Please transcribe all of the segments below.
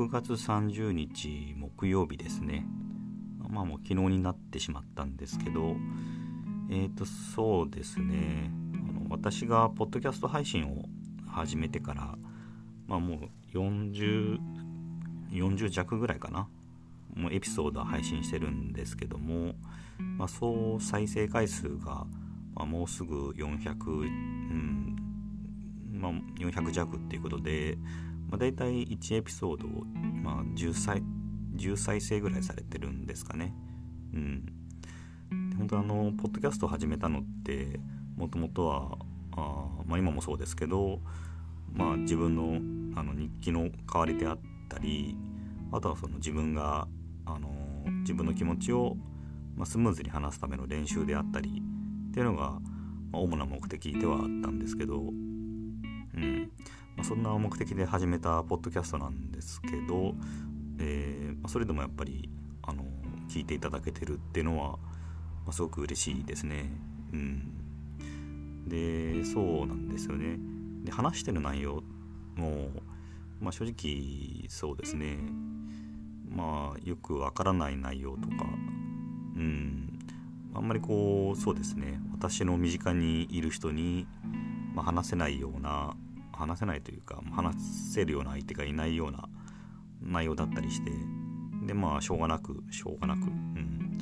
6月30日木曜日ですね。まあもう昨日になってしまったんですけどえっ、ー、とそうですね。あの私がポッドキャスト配信を始めてからまあもう4040弱ぐらいかな。もうエピソード配信してるんですけども、まあ、総再生回数が、まあ、もうすぐ400、うんまあ、400弱っていうことで、まあ、大体1エピソードを、まあ10再、10再生ぐらいされてるんですかね。うん。本当あの、ポッドキャストを始めたのって、もともとは、あまあ、今もそうですけど、まあ、自分のあの日記の代わりであったりあとはその自分が、あの自分の気持ちを、まあ、スムーズに話すための練習であったりっていうのが、主な目的ではあったんですけど、そんな目的で始めたポッドキャストなんですけど、えー、それでもやっぱりあの聞いていただけてるっていうのは、まあ、すごく嬉しいですね。うん、でそうなんですよね。で話してる内容も、まあ、正直そうですねまあよくわからない内容とかうんあんまりこうそうですね私の身近にいる人に、まあ、話せないような話せないというか話せるような相手がいないような内容だったりしてでまあしょうがなくしょうがなく、うん、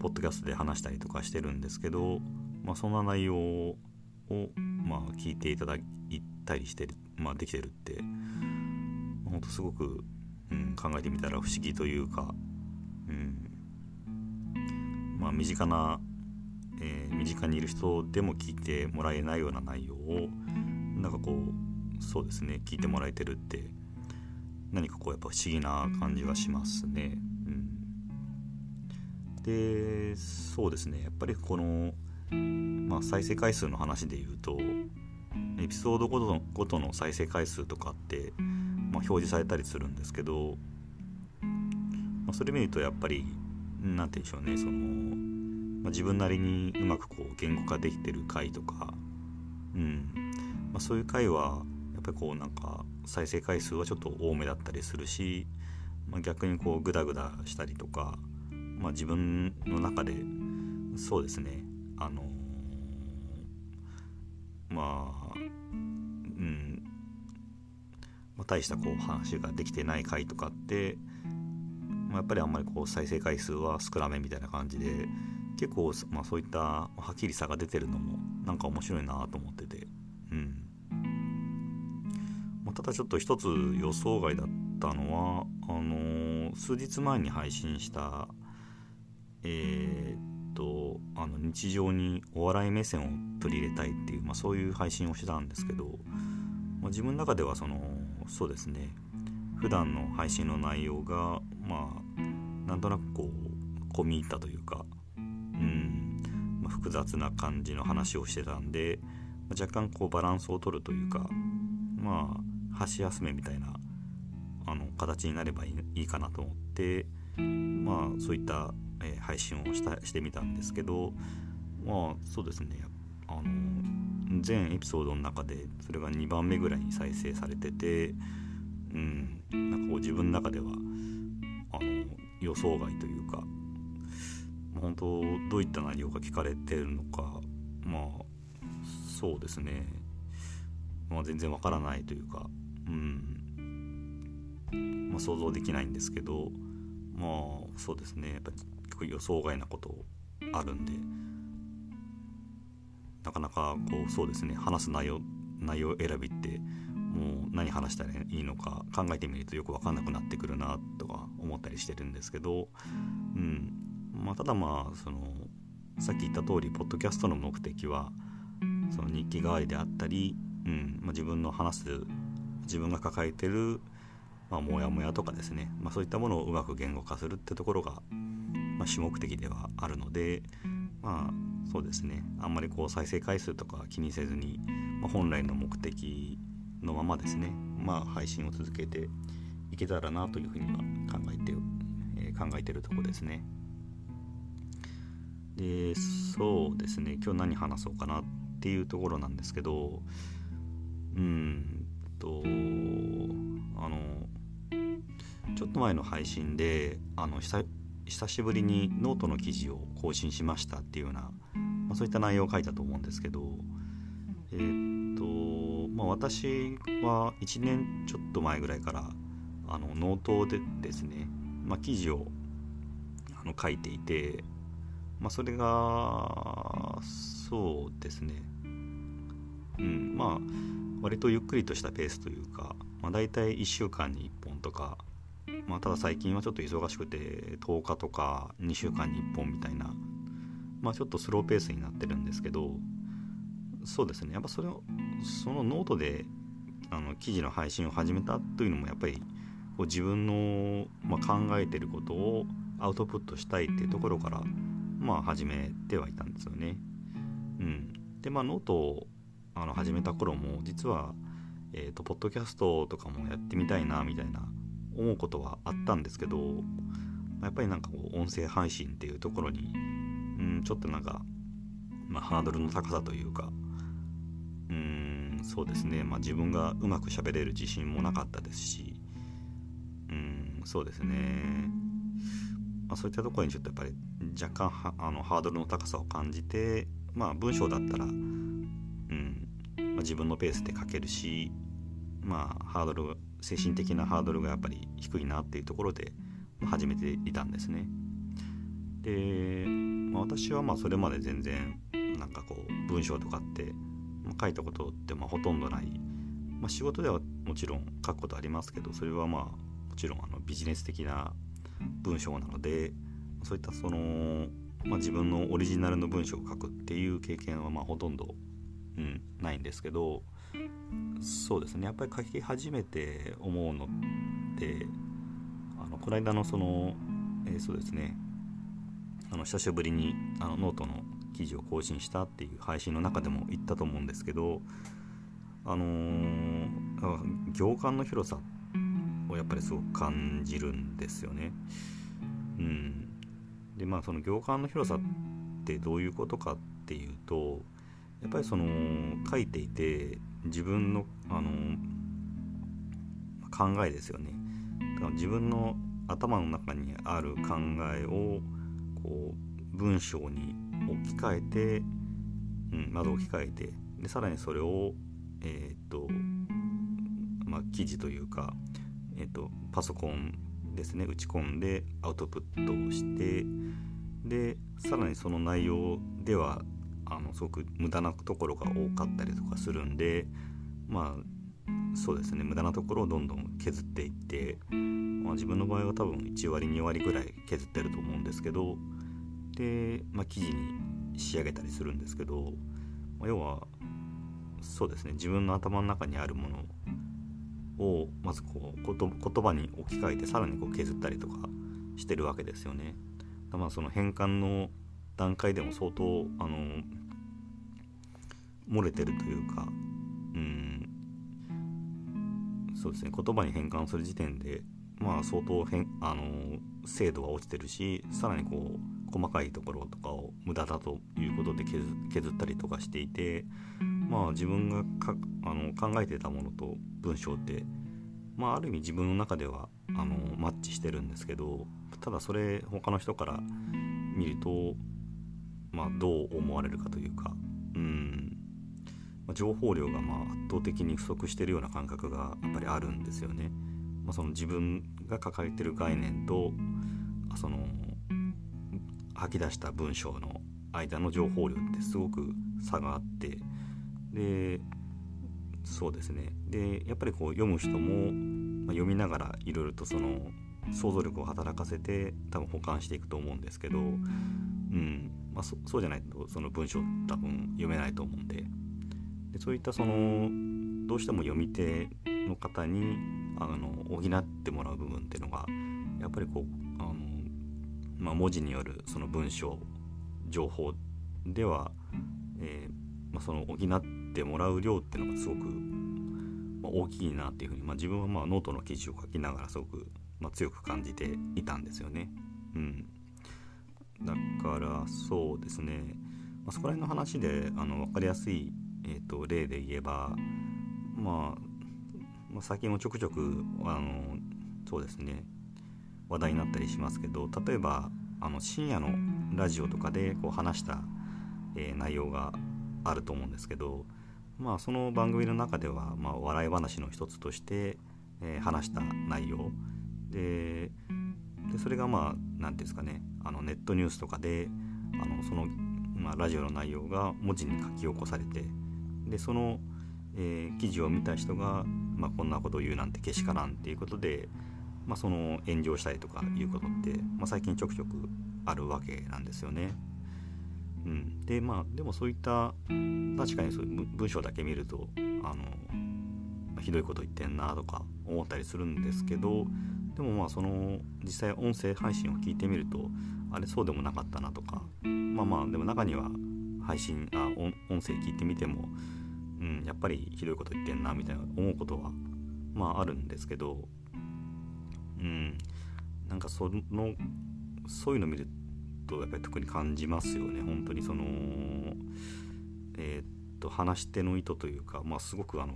ポッドキャストで話したりとかしてるんですけど、まあ、そんな内容を、まあ、聞いていただいたりして、まあ、できてるってほんとすごく、うん、考えてみたら不思議というか、うん。まあ、身近な、えー、身近にいる人でも聞いてもらえないような内容をなんかこうそうですね聞いてもらえてるって何かこうやっぱ不思議な感じがしますね。うん、でそうですねやっぱりこの、まあ、再生回数の話で言うとエピソードごとのごとの再生回数とかって、まあ、表示されたりするんですけど、まあ、それ見るとやっぱり何て言うんでしょうねその、まあ、自分なりにうまくこう言語化できてる回とか、うんまあ、そういう回はぱりこうなんか再生回数はちょっと多めだったりするし、まあ、逆にこうグダグダしたりとか、まあ、自分の中でそうですね。あのまあうん。まあ、大したこう話ができてない回とかって、まあ、やっぱりあんまりこう再生回数は少なめみたいな感じで結構、まあ、そういったはっきり差が出てるのもなんか面白いなと思っててただちょっと一つ予想外だったのはあのー、数日前に配信したえー、とあの日常にお笑い目線を取り入れたいっていう、まあ、そういう配信をしてたんですけど、まあ、自分の中ではそのそうですね普段の配信の内容がまあなんとなくこう込み入ったというか、うんまあ、複雑な感じの話をしてたんで、ま、若干こうバランスを取るというかまあ箸休めみたいなあの形になればいいかなと思ってまあそういったえー、配信をしたしてみたんですけどまあそうですね。あの全エピソードの中でそれが2番目ぐらいに再生されててうんなんかこう自分の中ではあの予想外というか本当どういった内容が聞かれてるのかまあそうですね、まあ、全然わからないというかうん、まあ、想像できないんですけどまあそうですね。やっぱり構予想外なことあるんでなかなかこうそうですね。話す内容内容選びってもう何話したらいいのか考えてみるとよく分かんなくなってくるなとか思ったりしてるんですけど、うん。まあ、ただまあそのさっき言った通りポッドキャストの目的はその日記代わりであったり、うん。まあ、自分の話す自分が抱えてるまあ、モヤモヤとかですね、まあ、そういったものをうまく言語化するってところが、まあ、主目的ではあるのでまあそうですね。あんまりこう再生回数とか気にせずに、まあ、本来の目的のままですね。まあ配信を続けていけたらなというふうには考えて、えー、考えてるとこですね。でそうですね。今日何話そうかなっていうところなんですけどうんとあのちょっと前の配信であの久しぶりにノートの記事を更新しましたっていうような、まあ、そういった内容を書いたと思うんですけどえ、っとまあ私は1年ちょっと前ぐらいからあのノートでですね、まあ、記事をあの書いていて、まあ、それがそうですね。うんまあ割とゆっくりとしたペースというか、まあ、大体1週間に1本とか、まあ、ただ最近はちょっと忙しくて10日とか2週間に1本みたいな、まあ、ちょっとスローペースになってるんですけどそうですねやっぱそれをそのノートであの記事の配信を始めたというのもやっぱりこう自分の、まあ、考えてることをアウトプットしたいっていうところから、まあ、始めてはいたんですよね。うん、でまあノートあの始めた頃も実は、えーと、ポッドキャストとかもやってみたいなみたいな思うことはあったんですけどやっぱりなんかこう音声配信っていうところに、うん、ちょっとなんか、まあ、ハードルの高さというかうんそうですね、まあ、自分がうまく喋れる自信もなかったですしうんそうですね、まあ、そういったところにちょっとやっぱり若干あのハードルの高さを感じてまあ文章だったらまあ、自分のペースで書けるしまあハードル精神的なハードルがやっぱり低いなっていうところで始めていたんですね。で、まあ、私はまあそれまで全然なんかこう文章とかって、ま、書いたことってまあほとんどない、まあ、仕事ではもちろん書くことありますけどそれはまあもちろんあのビジネス的な文章なのでそういったその、まあ、自分のオリジナルの文章を書くっていう経験はまあほとんどうん、ないんですけどそうですねやっぱり書き始めて思うのってあのこの間のその、えー、そうですねあの久しぶりにあのノートの記事を更新したっていう配信の中でも言ったと思うんですけどあのー、行間の広さをやっぱりすごく感じるんですよね。うん、でまあその行間の広さってどういうことかっていうとやっぱりその書いていて自分のあの考えですよね。だから自分の頭の中にある考えをこう文章に置き換えて、うん、まず置き換えてでさらにそれをえっ、とまあ記事というか、えーとパソコンですね打ち込んでアウトプットをしてでさらにその内容ではあのすごく無駄なところが多かったりとかするんでまあそうですね無駄なところをどんどん削っていって、まあ、自分の場合は多分1割2割ぐらい削ってると思うんですけどで、まあ、記事に仕上げたりするんですけど、まあ、要はそうですね自分の頭の中にあるものをまずこう言葉に置き換えてさらにこう削ったりとかしてるわけですよね。まあその変換の段階でも相当あの漏れてるというかうんそうですね言葉に変換する時点でまあ相当変あの精度は落ちてるしさらにこう細かいところとかを無駄だということで削ったりとかしていてまあ自分がかあの考えてたものと文章ってまあある意味自分の中ではあのマッチしてるんですけどただそれ他の人から見るとまあ、どう思われるかというか、うん。まあ、情報量がまあ圧倒的に不足してるような感覚がやっぱりあるんですよね。まあ、その自分が抱えてる概念とその吐き出した文章の間の情報量ってすごく差があってでそうですね。でやっぱりこう読む人も、まあ、読みながらいろいろとその想像力を働かせて多分保管していくと思うんですけど、うん。まあ、そうじゃないとその文章多分読めないと思うんででそういったそのどうしても読み手の方にあの補ってもらう部分っていうのがやっぱりこうあの、まあ、文字によるその文章情報では、えーまあ、その補ってもらう量っていうのがすごく、大きいなっていうふうに、ま、自分はまあノートの記事を書きながらすごく、ま、強く感じていたんですよね。うんからそうですね、まあ、そこら辺の話であの分かりやすい、えーと、例で言えば、まあ、最近もちょくちょくあのそうですね。話題になったりしますけど例えばあの深夜のラジオとかでこう話した、えー、内容があると思うんですけど、まあ、その番組の中では、まあ、笑い話の一つとして、えー、話した内容。ででそれがまあ何て言うんですかね。あのネットニュースとかであのその、まあ、ラジオの内容が文字に書き起こされてでその、えー、記事を見た人が、まあ、こんなことを言うなんてけしからんっていうことで、まあ、その炎上したりとかいうことって、まあ、最近ちょくちょくあるわけなんですよね。うん、でまあでもそういった確かにそういう文章だけ見るとあのひどいこと言ってんなとか思ったりするんですけどでもまあその実際音声配信を聞いてみるとあれそうでもなかったなとかまあまあでも中には配信あ音声聞いてみても、うん、やっぱりひどいこと言ってんなみたいな思うことはまああるんですけどうんなんかそのそういうの見るとやっぱり特に感じますよね。本当にそのえー、っと話し手の意図というかまあすごくあの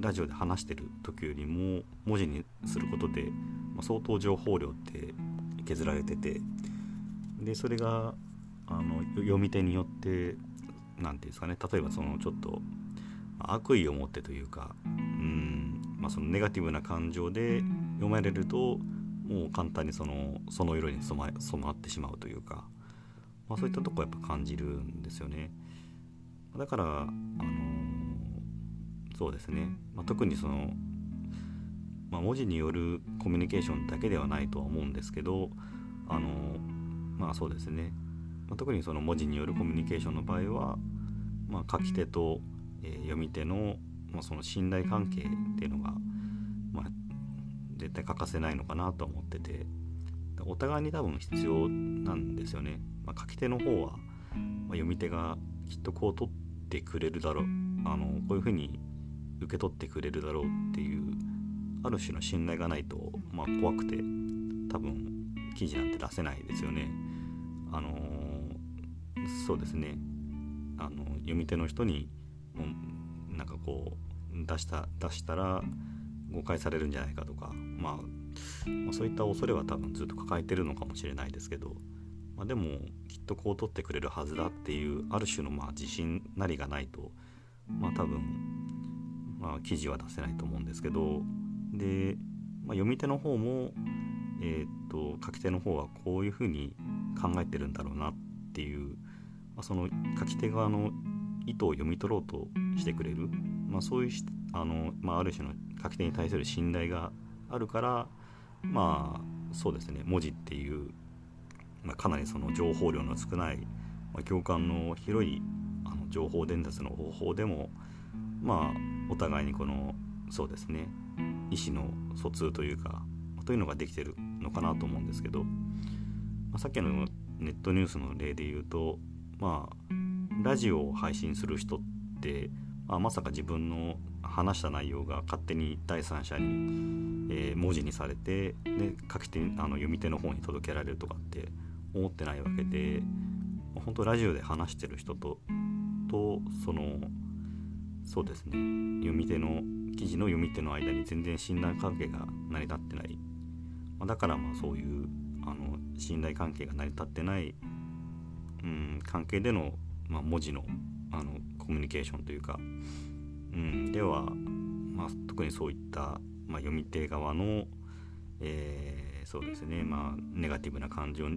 ラジオで話してる時よりも文字にすることで、まあ、相当情報量って削られててでそれがあの読み手によって何て言うんですかね例えばそのちょっと悪意を持ってというかうん、まあ、そのネガティブな感情で読まれるともう簡単にそのその色に染ま染まってしまうというか、まあ、そういったとこやっぱ感じるんですよね。だから、あのそうですね、まあ、特にその、まあ、文字によるコミュニケーションだけではないとは思うんですけど、あのまあそうですね、まあ、特にその文字によるコミュニケーションの場合は、ま、書き手と、えー、読み手の、ま、その信頼関係っていうのが、ま、絶対欠かせないのかなと思っててお互いに多分必要なんですよね。ま、書き手の方は、ま、読み手がきっとこう取てくれるだろうあのこういうふうに受け取ってくれるだろうっていうある種の信頼がないと、まあ、怖くて多分記事なんて出せないですよね。あの、そうですねあの読み手の人にもなんかこう出した出したら誤解されるんじゃないかとか、まあ、まあ、そういった恐れは多分ずっと抱えてるのかもしれないですけど、まあ、でもきっとこう取ってくれるはずだっていうある種のまあ自信なりがないと、まあ、多分、まあ、記事は出せないと思うんですけどで、まあ、読み手の方もえー、っと書き手の方はこういうふうに考えてるんだろうなっていう、まあ、その書き手側の意図を読み取ろうとしてくれる、まあ、そういうあの、まあ、ある種の書き手に対する信頼があるからまあそうですね文字っていう、まあ、かなりその情報量の少ない、まあ、共感の広いあの情報伝達の方法でもまあお互いにこのそうですね意思の疎通というかというのができてるのかなと思うんですけど、まあ、さっきのネットニュースの例で言うとまあラジオを配信する人って、まあ、まさか自分の話した内容が勝手に第三者に、えー、文字にされてで書き手あの読み手の方に届けられるとかって思ってないわけで本当ラジオで話してる人ととそのそうですね読み手の記事の読み手の間に全然信頼関係が成り立ってない。まあ、だからまあそういうあの信頼関係が成り立ってない、うん、関係での、まあ、文字のあのコミュニケーションというか、うん、では、まあ、特にそういった、まあ、読み手側の、えー、そうですね、まあ、ネガティブな感情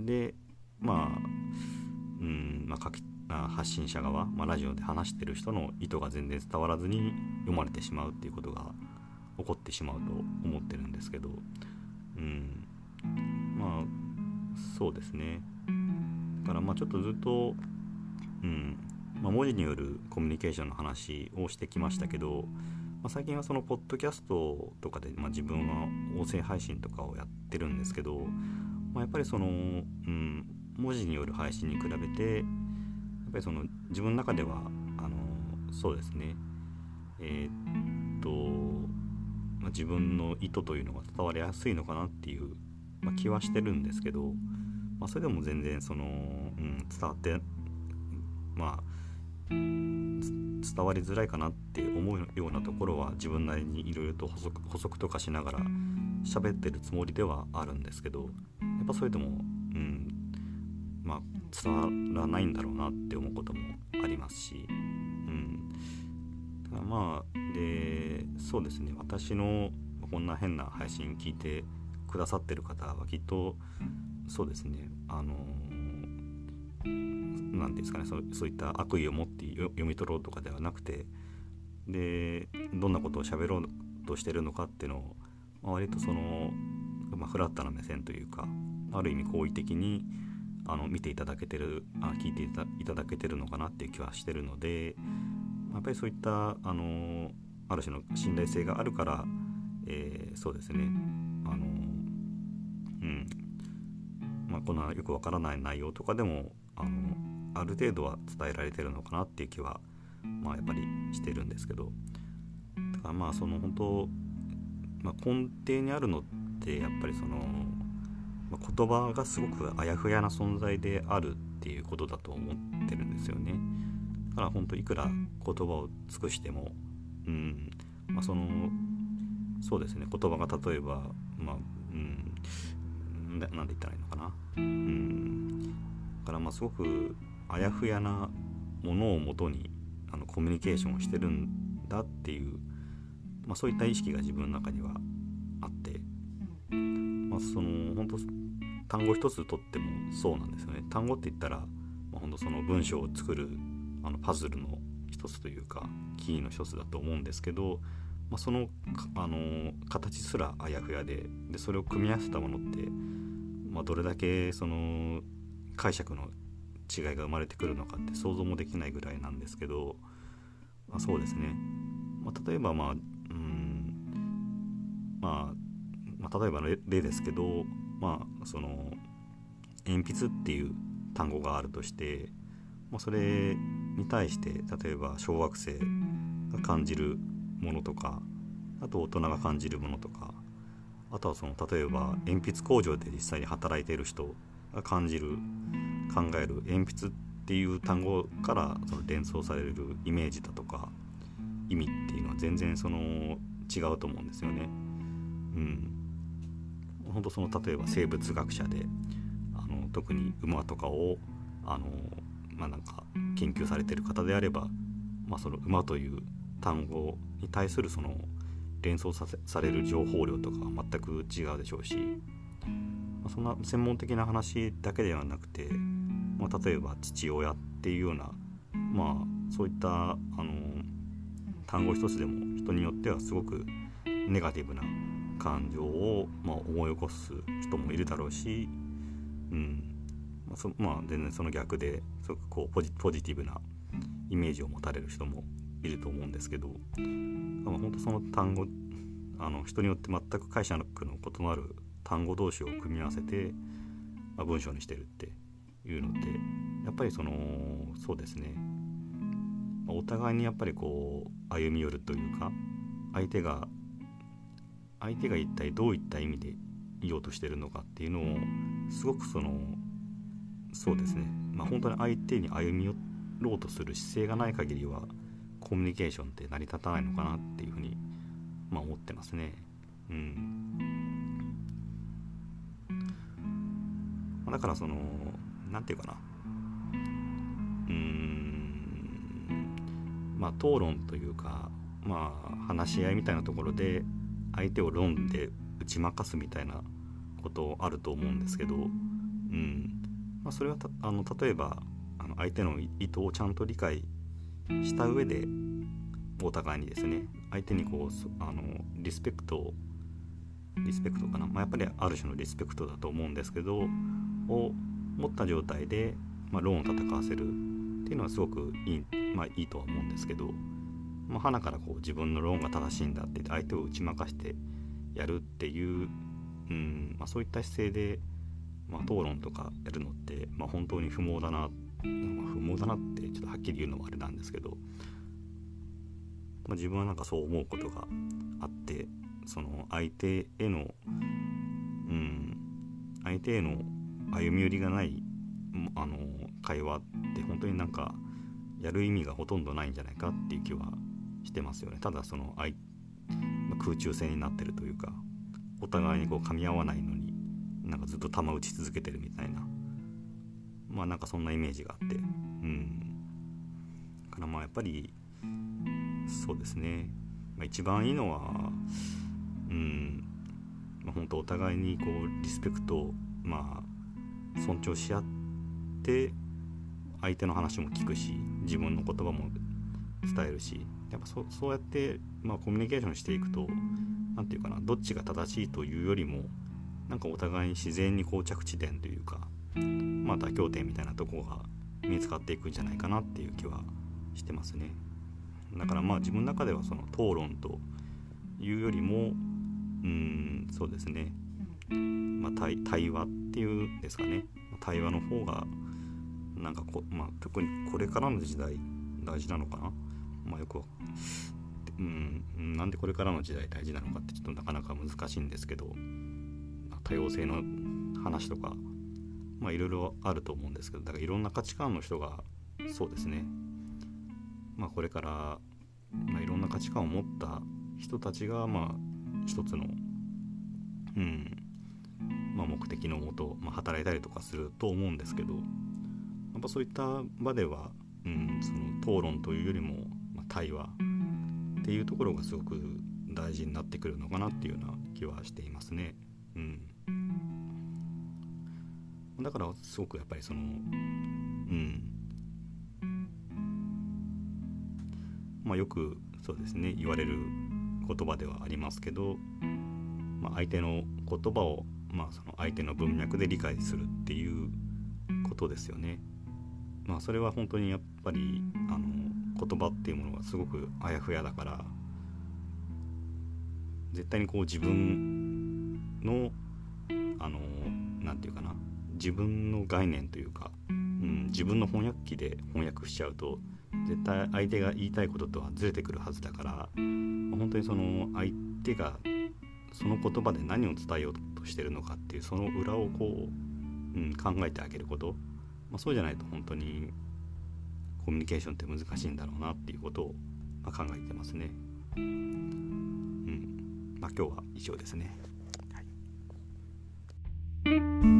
で、まあうんまあ、書き発信者側、まあ、ラジオで話してる人の意図が全然伝わらずに読まれてしまうっていうことが起こってしまうと思ってるんですけど、うんまあそうですね。だからまあちょっとずっとうんまあ、文字によるコミュニケーションの話をしてきましたけど、まあ、最近はそのポッドキャストとかで、まあ、自分は音声配信とかをやってるんですけど、ま、やっぱりその、うん、文字による配信に比べてやっぱりその自分の中ではあのそうですね。えー、っとまあ、自分の意図というのが伝わりやすいのかなっていう、まあ、気はしてるんですけど、まあ、それでも全然その、うん、伝わってまあ伝わりづらいかなって思うようなところは自分なりにいろいろと補足とかしながら喋ってるつもりではあるんですけどぱそれでもうんまあ伝わらないんだろうなって思うこともありますしうん。だからまあでそうですね私のこんな変な配信聞いてくださってる方はきっとそうですねあの何て言うんですかねそうそういった悪意を持って読み取ろうとかではなくてでどんなことを喋ろうとしてるのかっていうのを、まあ、割とその、まあ、フラットな目線というかある意味好意的にあの見ていただけてるあ聞いていただけてるのかなっていう気はしてるのでやっぱりそういったあのある種の信頼性があるから、えー、そうですね。あのうん。まあこんなよくわからない内容とかでもあのある程度は伝えられてるのかなっていう気はまあやっぱりしてるんですけど。だからまあその本当、まあ、根底にあるのってやっぱりその、まあ、言葉がすごくあやふやな存在であるっていうことだと思ってるんですよね。だから本当いくら言葉を尽くしてもうんまあそのそうですね言葉が例えばまあうん何て言ったらいいのかな。うんだからまあすごくあやふやなものをもとにあのコミュニケーションをしてるんだっていう、まあ、そういった意識が自分の中にはあって、まあ、その本当単語一つとってもそうなんですよね。単語って言ったら、まあ、本当その文章を作るあのパズルの一つというかキーの一つだと思うんですけど、まあ、そのあの形すらあやふやででそれを組み合わせたものって、まあ、どれだけその解釈の違いが生まれてくるのかって想像もできないぐらいなんですけど、まあ、そうですね、まあ、例えばまあうんまあ、まあ、例えばの例ですけどまあその鉛筆っていう単語があるとして、まあ、それに対して例えば小学生が感じるものとかあと大人が感じるものとかあとはその例えば鉛筆工場で実際に働いている人が感じる考える鉛筆っていう単語からその連想されるイメージだとか意味っていうのは全然その違うと思うんですよね。うん、本当その例えば生物学者であの特に馬とかをあの、まあ、なんか研究されてる方であれば、まあ、その馬という単語に対するその連想させされる情報量とかは全く違うでしょうし、まあ、そんな専門的な話だけではなくてまあ、例えば父親っていうようなまあそういったあの単語一つでも人によってはすごくネガティブな感情を、まあ、思い起こす人もいるだろうし、うん。まあそまあ、全然その逆ですごくこうポジポジティブなイメージを持たれる人もいると思うんですけど、まあ、本当その単語あの人によって全く解釈の異なる単語同士を組み合わせて、まあ、文章にしてるっていうのってやっぱりそのそうですね。お互いにやっぱりこう歩み寄るというか相手が相手が一体どういった意味で言おうとしてるのかっていうのをすごくそのそうですね。まあ本当に相手に歩み寄ろうとする姿勢がない限りはコミュニケーションって成り立たないのかなっていうふうに、まあ、思ってますね。うん、だからその何て言うかな。うーん。まあ討論というかまあ話し合いみたいなところで相手を論で打ち負かすみたいなことあると思うんですけど、うん。まあ、それはあの例えばあの相手の意図をちゃんと理解した上でお互いにですね相手にこうあのリスペクトをリスペクトかな、まあ、やっぱりある種のリスペクトだと思うんですけどを持った状態で、まあ、ローンを戦わせるっていうのはすごくいい,、まあ、いいとは思うんですけど、まあ、花からこう自分のローンが正しいんだって相手を打ち負かしてやるっていう、うんまあ、そういった姿勢で、まあ、討論とかやるのって、まあ、本当に不毛だな、まあ、不毛だなってちょっとはっきり言うのもあれなんですけど、まあ、自分はなんかそう思うことがあってその相手への、うん、相手への歩み寄りがないあの会話って本当になんかやる意味がほとんどないんじゃないかっていう気はしてますよね。ただその空中戦になってるというか、お互いにこう噛み合わないのになんかずっと球打ち続けてるみたいな。まあなんかそんなイメージがあって。うん。だからまあやっぱりそうですね、まあ、一番いいのはうん。まあ、本当お互いにこうリスペクトまあ尊重し合って相手の話も聞くし自分の言葉も伝えるし。やっぱそそうやって、まあ、コミュニケーションしていくと何て言うかなどっちが正しいというよりもなんかお互いに自然にこう着地点というか、まあ、妥協点みたいなとこが見つかっていくんじゃないかなっていう気はしてますね。だからまあ自分の中ではその討論というよりもうんそうですね、まあ、対対話っていうんですかね。対話の方がなんかこ、まあ、特にこれからの時代大事なのかな、まあ、よくうんなんでこれからの時代大事なのかってちょっとなかなか難しいんですけど多様性の話とかまあいろいろあると思うんですけどだからいろんな価値観の人がそうですね。まあこれから、まあ、いろんな価値観を持った人たちがまあ一つのうんまあ、目的のもと、まあ、働いたりとかすると思うんですけどやっぱそういった場では、うん、その討論というよりも、対話っていうところがすごく大事になってくるのかなっていうような気はしていますね。うん、だからすごくやっぱりそのうんまあよくそうですね言われる言葉ではありますけど、まあ、相手の言葉を、まあ、その相手の文脈で理解するっていうことですよね。まあ、それは本当にやっぱりあの言葉っていうものがすごくあやふやだから絶対にこう自分のあの何て言うかな自分の概念というか、うん、自分の翻訳機で翻訳しちゃうと絶対相手が言いたいこととはずれてくるはずだから本当にその相手がその言葉で何を伝えようとしてるのかっていうその裏をこう、うん、考えてあげること、まあ、そうじゃないと本当にコミュニケーションって難しいんだろうなっていうことを、ま考えてますね。うん。まあ、今日は以上ですね。はい